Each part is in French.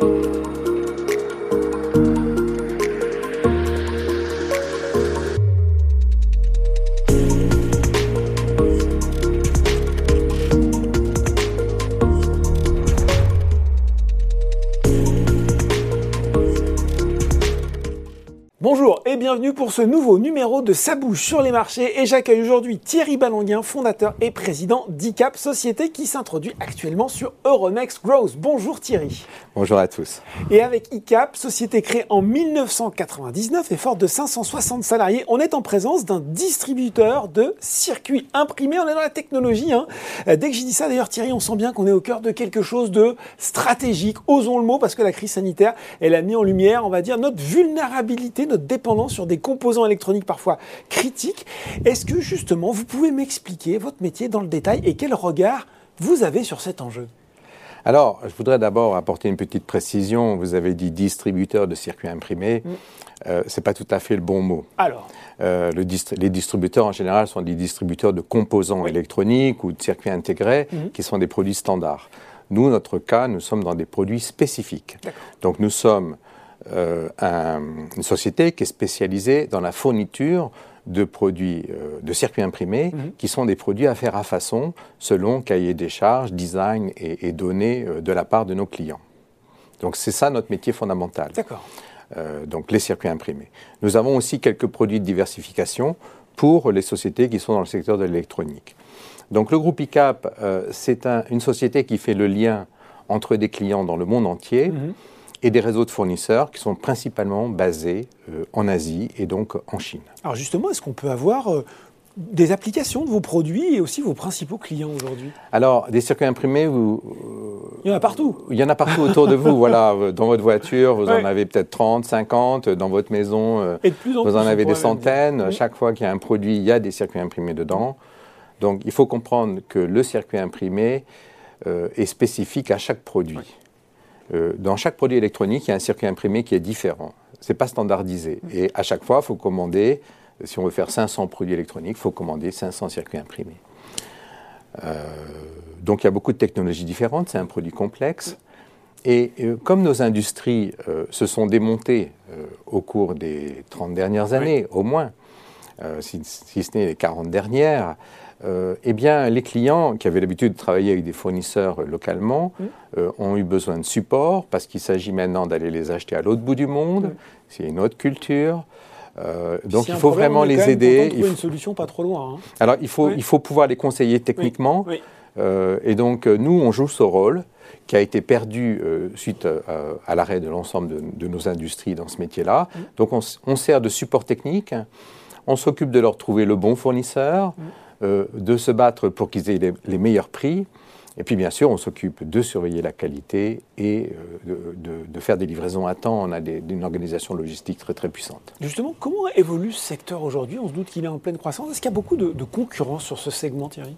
Thank you. Bonjour et bienvenue pour ce nouveau numéro de Sa bouche sur les marchés et j'accueille aujourd'hui Thierry Ballanguin, fondateur et président d'ICAP, société qui s'introduit actuellement sur Euronext Growth. Bonjour Thierry. Bonjour à tous. Et avec ICAP, société créée en 1999 et forte de 560 salariés, on est en présence d'un distributeur de circuits imprimés. On est dans la technologie. Hein. Dès que j'ai dit ça d'ailleurs Thierry, on sent bien qu'on est au cœur de quelque chose de stratégique. Osons le mot parce que la crise sanitaire, elle a mis en lumière, on va dire, notre vulnérabilité, notre dépendance sur des composants électroniques parfois critiques. Est-ce que justement, vous pouvez m'expliquer votre métier dans le détail et quel regard vous avez sur cet enjeu? Alors, je voudrais d'abord apporter une petite précision. Vous avez dit distributeur de circuits imprimés. Mm. Euh, Ce n'est pas tout à fait le bon mot. Alors? Euh, Les distributeurs, en général, sont des distributeurs de composants électroniques ou de circuits intégrés mm-hmm. qui sont des produits standards. Nous, notre cas, nous sommes dans des produits spécifiques. Donc, nous sommes euh, une société qui est spécialisée dans la fourniture de produits, euh, de circuits imprimés, mhm. qui sont des produits à faire à façon selon cahier des charges, design et, données euh, de la part de nos clients. Donc c'est ça notre métier fondamental. D'accord. donc les circuits imprimés. Nous avons aussi quelques produits de diversification pour les sociétés qui sont dans le secteur de l'électronique. Donc le groupe ICAP, c'est une société qui fait le lien entre des clients dans le monde entier. Mhm et des réseaux de fournisseurs qui sont principalement basés euh, en Asie et donc en Chine. Alors justement, est-ce qu'on peut avoir euh, des applications de vos produits et aussi vos principaux clients aujourd'hui? Alors, des circuits imprimés, vous, il y en a partout. Il y en a partout autour de vous. Voilà, dans votre voiture, vous en avez peut-être 30, 50. Dans votre maison, euh, et de plus en vous en avez des centaines. Chaque fois qu'il y a un produit, il y a des circuits imprimés dedans. Donc, il faut comprendre que le circuit imprimé est spécifique à chaque produit. Euh, dans chaque produit électronique, il y a un circuit imprimé qui est différent. Ce n'est pas standardisé. Mm. Et à chaque fois, il faut commander, si on veut faire 500 produits électroniques, il faut commander 500 circuits imprimés. Euh, donc il y a beaucoup de technologies différentes, c'est un produit complexe. Et euh, comme nos industries se sont démontées au cours des 30 dernières années, au moins, si, si, ce n'est les 40 dernières, euh, eh bien, les clients qui avaient l'habitude de travailler avec des fournisseurs localement euh, ont eu besoin de support parce qu'il s'agit maintenant d'aller les acheter à l'autre bout du monde. C'est une autre culture. Euh, donc il faut vraiment les aider. Il faut une solution pas trop loin. Hein. Alors il faut, il faut pouvoir les conseiller techniquement. et donc nous, on joue ce rôle qui a été perdu suite à l'arrêt de l'ensemble de, nos industries dans ce métier-là. Donc on, sert de support technique. On s'occupe de leur trouver le bon fournisseur. Euh, de se battre pour qu'ils aient les, meilleurs prix. Et puis bien sûr, on s'occupe de surveiller la qualité et euh, de, faire des livraisons à temps. On a une organisation logistique très très puissante. Justement, comment évolue ce secteur aujourd'hui? On se doute qu'il est en pleine croissance. Est-ce qu'il y a beaucoup de, concurrence sur ce segment, Thierry?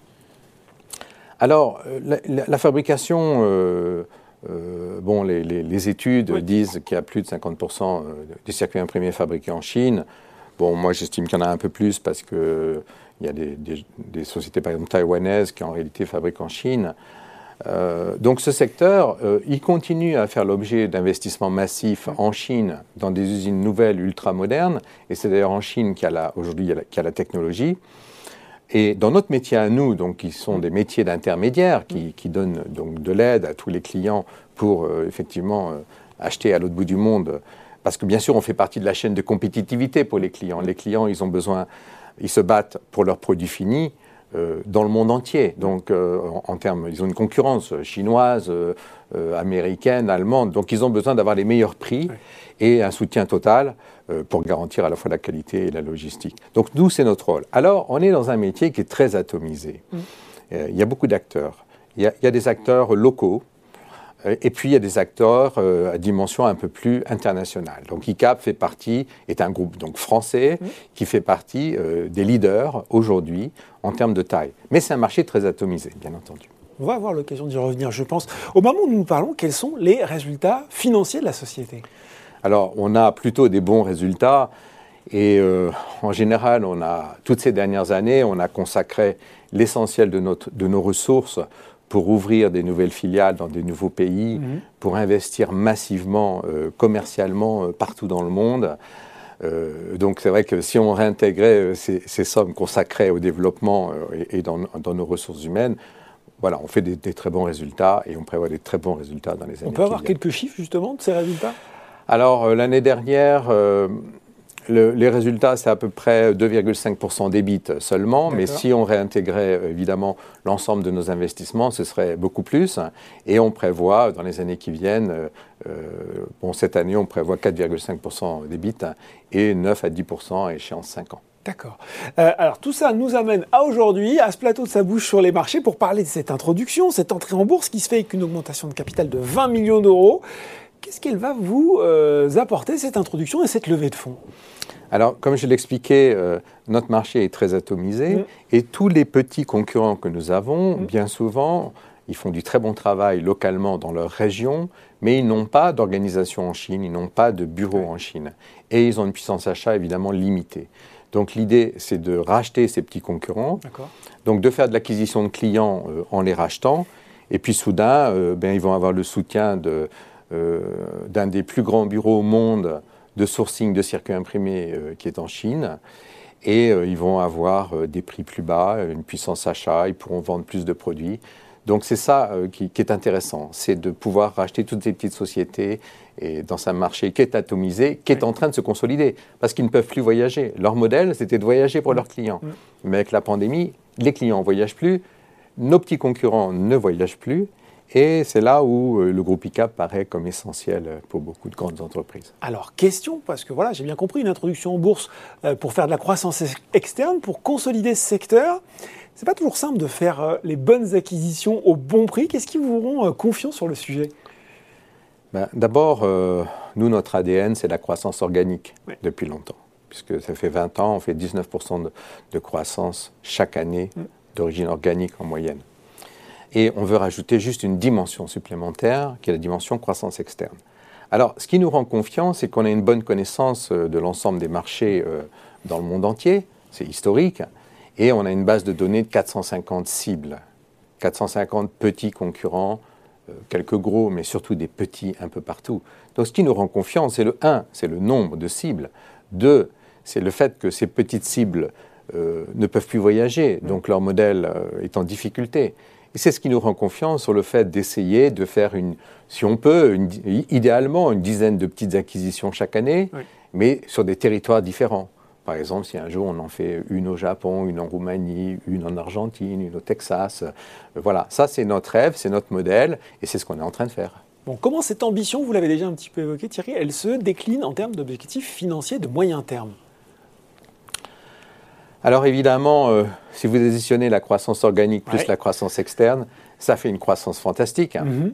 Alors, euh, la, fabrication, bon, les, études disent qu'il y a plus de 50% des circuits imprimés fabriqués en Chine. Bon, moi j'estime qu'il y en a un peu plus parce que il y a des, sociétés, par exemple, taïwanaises qui en réalité fabriquent en Chine. Euh, donc ce secteur, euh, il continue à faire l'objet d'investissements massifs en Chine dans des usines nouvelles ultra modernes, et c'est d'ailleurs en Chine qu'il y a aujourd'hui y a la technologie. Et dans notre métier à nous, donc qui sont des métiers d'intermédiaires, qui, donnent donc de l'aide à tous les clients pour euh, effectivement acheter à l'autre bout du monde, parce que bien sûr on fait partie de la chaîne de compétitivité pour les clients. Les clients, ils ont besoin ils se battent pour leurs produits finis euh, dans le monde entier. Donc, euh, en, termes, ils ont une concurrence chinoise, euh, américaine, allemande. Donc, ils ont besoin d'avoir les meilleurs prix et un soutien total pour garantir à la fois la qualité et la logistique. Donc, nous, c'est notre rôle. Alors, on est dans un métier qui est très atomisé. Mm. il y a beaucoup d'acteurs. il, y a des acteurs locaux et puis, il y a des acteurs euh, à dimension un peu plus internationale. Donc, ICAP fait partie, est un groupe donc, français qui fait partie euh, des leaders aujourd'hui en termes de taille. Mais c'est un marché très atomisé, bien entendu. On va avoir l'occasion d'y revenir, je pense. Au moment où nous nous parlons, quels sont les résultats financiers de la société? Alors, on a plutôt des bons résultats. Et euh, en général, on a, toutes ces dernières années, on a consacré l'essentiel de, de nos ressources pour ouvrir des nouvelles filiales dans des nouveaux pays, Mhm. pour investir massivement, euh, commercialement, euh, partout dans le monde. Euh, donc c'est vrai que si on réintégrait ces, ces sommes consacrées au développement et, et dans, dans nos ressources humaines, voilà, on fait des, des très bons résultats et on prévoit des très bons résultats dans les années On peut avoir quelques chiffres justement de ces résultats? Alors l'année dernière, le- les résultats, c'est à peu près 2,5% d'EBIT seulement, mais si on réintégrait euh, évidemment l'ensemble de nos investissements, ce serait beaucoup plus. Et on prévoit dans les années qui viennent, euh, euh, bon cette année on prévoit 4,5% d'EBIT et 9 à 10% à échéance 5 ans. D'accord. Euh, alors tout ça nous amène à aujourd'hui, à ce plateau de sa bouche sur les marchés, pour parler de cette introduction, cette entrée en bourse qui se fait avec une augmentation de capital de 20 millions d'euros. Qu'est-ce qu'elle va vous euh, apporter, cette introduction et cette levée de fonds? Alors, comme je l'expliquais, euh, notre marché est très atomisé et tous les petits concurrents que nous avons, bien souvent, ils font du très bon travail localement dans leur région, mais ils n'ont pas d'organisation en Chine, ils n'ont pas de bureau en Chine. Et ils ont une puissance d'achat évidemment limitée. Donc l'idée, c'est de racheter ces petits concurrents, donc de faire de l'acquisition de clients euh, en les rachetant, et puis soudain, euh, ben, ils vont avoir le soutien de, d'un des plus grands bureaux au monde de sourcing de circuits imprimés euh, qui est en Chine. Et euh, ils vont avoir euh, des prix plus bas, une puissance achat, ils pourront vendre plus de produits. Donc c'est ça euh, qui, qui est intéressant, c'est de pouvoir racheter toutes ces petites sociétés et dans un marché qui est atomisé, qui est Oui. en train de se consolider, parce qu'ils ne peuvent plus voyager. Leur modèle, c'était de voyager pour leurs clients. Mais avec la pandémie, les clients ne voyagent plus, nos petits concurrents ne voyagent plus, et c'est là où euh, le groupe ICAP paraît comme essentiel euh, pour beaucoup de grandes entreprises. Alors, question, parce que voilà, j'ai bien compris, une introduction en bourse euh, pour faire de la croissance ex- externe, pour consolider ce secteur. C'est pas toujours simple de faire les bonnes acquisitions au bon prix. Qu'est-ce qui vous rend confiant sur le sujet? Ben, D'abord, euh, nous, notre ADN, c'est la croissance organique depuis longtemps. Puisque ça fait 20 ans, on fait 19% de, de croissance chaque année Mm. d'origine organique en moyenne. Et on veut rajouter juste une dimension supplémentaire, qui est la dimension croissance externe. Alors, ce qui nous rend confiant, c'est qu'on a une bonne connaissance euh, de l'ensemble des marchés euh, dans le monde entier, c'est historique, et on a une base de données de 450 cibles, 450 petits concurrents, euh, quelques gros, mais surtout des petits un peu partout. Donc ce qui nous rend confiant, c'est le 1, c'est le nombre de cibles. 2, c'est le fait que ces petites cibles ne peuvent plus voyager, donc leur modèle est en difficulté. Et c'est ce qui nous rend confiant sur le fait d'essayer de faire, une, si on peut, une, idéalement une dizaine de petites acquisitions chaque année, Oui. mais sur des territoires différents. Par exemple, si un jour on en fait une au Japon, une en Roumanie, une en Argentine, une au Texas, euh, voilà, ça c'est notre rêve, c'est notre modèle, et c'est ce qu'on est en train de faire. Bon, comment cette ambition, vous l'avez déjà un petit peu évoqué Thierry, elle se décline en termes d'objectifs financiers de moyen terme? Alors évidemment, euh, si vous additionnez la croissance organique plus Ouais. la croissance externe, ça fait une croissance fantastique. hein. Mhm.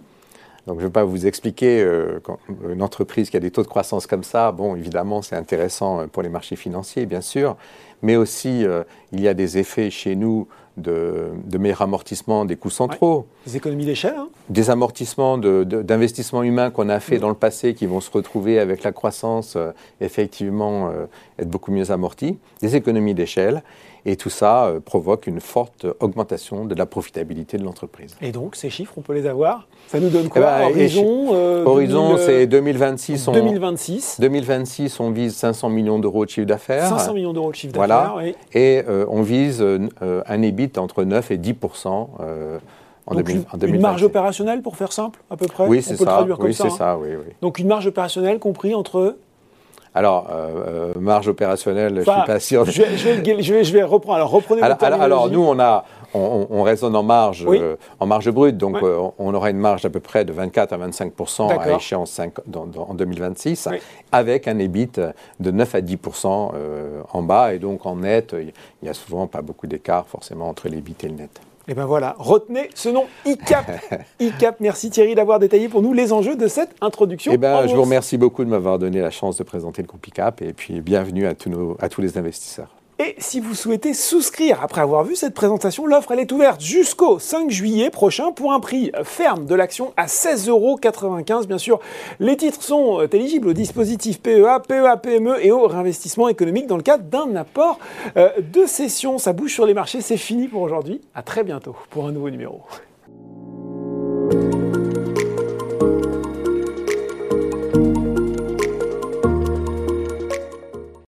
Donc je ne vais pas vous expliquer, euh, quand une entreprise qui a des taux de croissance comme ça, bon, évidemment, c'est intéressant euh, pour les marchés financiers, bien sûr, mais aussi, euh, il y a des effets chez nous de, de meilleur amortissement des coûts centraux, Les économies d'échelle, hein. Des amortissements de- de- d'investissements humains qu'on a fait Mm. dans le passé qui vont se retrouver avec la croissance, euh, effectivement, euh, être beaucoup mieux amortis, des économies d'échelle, et tout ça euh, provoque une forte augmentation de la profitabilité de l'entreprise. et donc, ces chiffres, on peut les avoir? Ça nous donne quoi ben, Horizon euh, Horizon, 2000, c'est euh, 2026. On, 2026, 2026, on vise 500 millions d'euros de chiffre d'affaires. 500 millions d'euros de chiffre Voilà. d'affaires. oui. Et euh, on vise euh, euh, un EBIT entre 9 et 10% euh, en, Donc 2000 une, en une 2026. marge opérationnelle, pour faire simple, à peu près? Oui, c'est ça. Oui, ça. hein. ça, oui, oui. Donc une marge opérationnelle compris entre... Alors, euh, euh, marge opérationnelle, je Enfin, suis pas sûr. Je vais, je je je reprendre. Alors, reprenez Alors, alors- alors, nous, on, a, on, on- on raisonne en marge, Oui. euh, en marge brute, donc euh, on aura une marge d'à peu près de 24 à 25 à D'accord. échéance 5 dans- dans- en 2026, Oui. avec un EBIT de 9 à 10% euh, en bas, et donc en net, il n'y a souvent pas beaucoup d'écart forcément entre l'EBIT et le net. Et ben voilà, retenez ce nom ICAP. ICAP, merci Thierry d'avoir détaillé pour nous les enjeux de cette introduction. Eh ben, en je vous remercie beaucoup de m'avoir donné la chance de présenter le groupe ICAP, et puis bienvenue à tous, nos, à tous les investisseurs. Et si vous souhaitez souscrire après avoir vu cette présentation, l'offre est ouverte jusqu'au 5 juillet prochain pour un prix ferme de l'action à 16,95 euros. Bien sûr, les titres sont euh, éligibles au dispositif PEA, PEA, PME et au réinvestissement économique dans le cadre d'un apport euh, de cession. Ça bouge sur les marchés, c'est fini pour aujourd'hui. À très bientôt pour un nouveau numéro.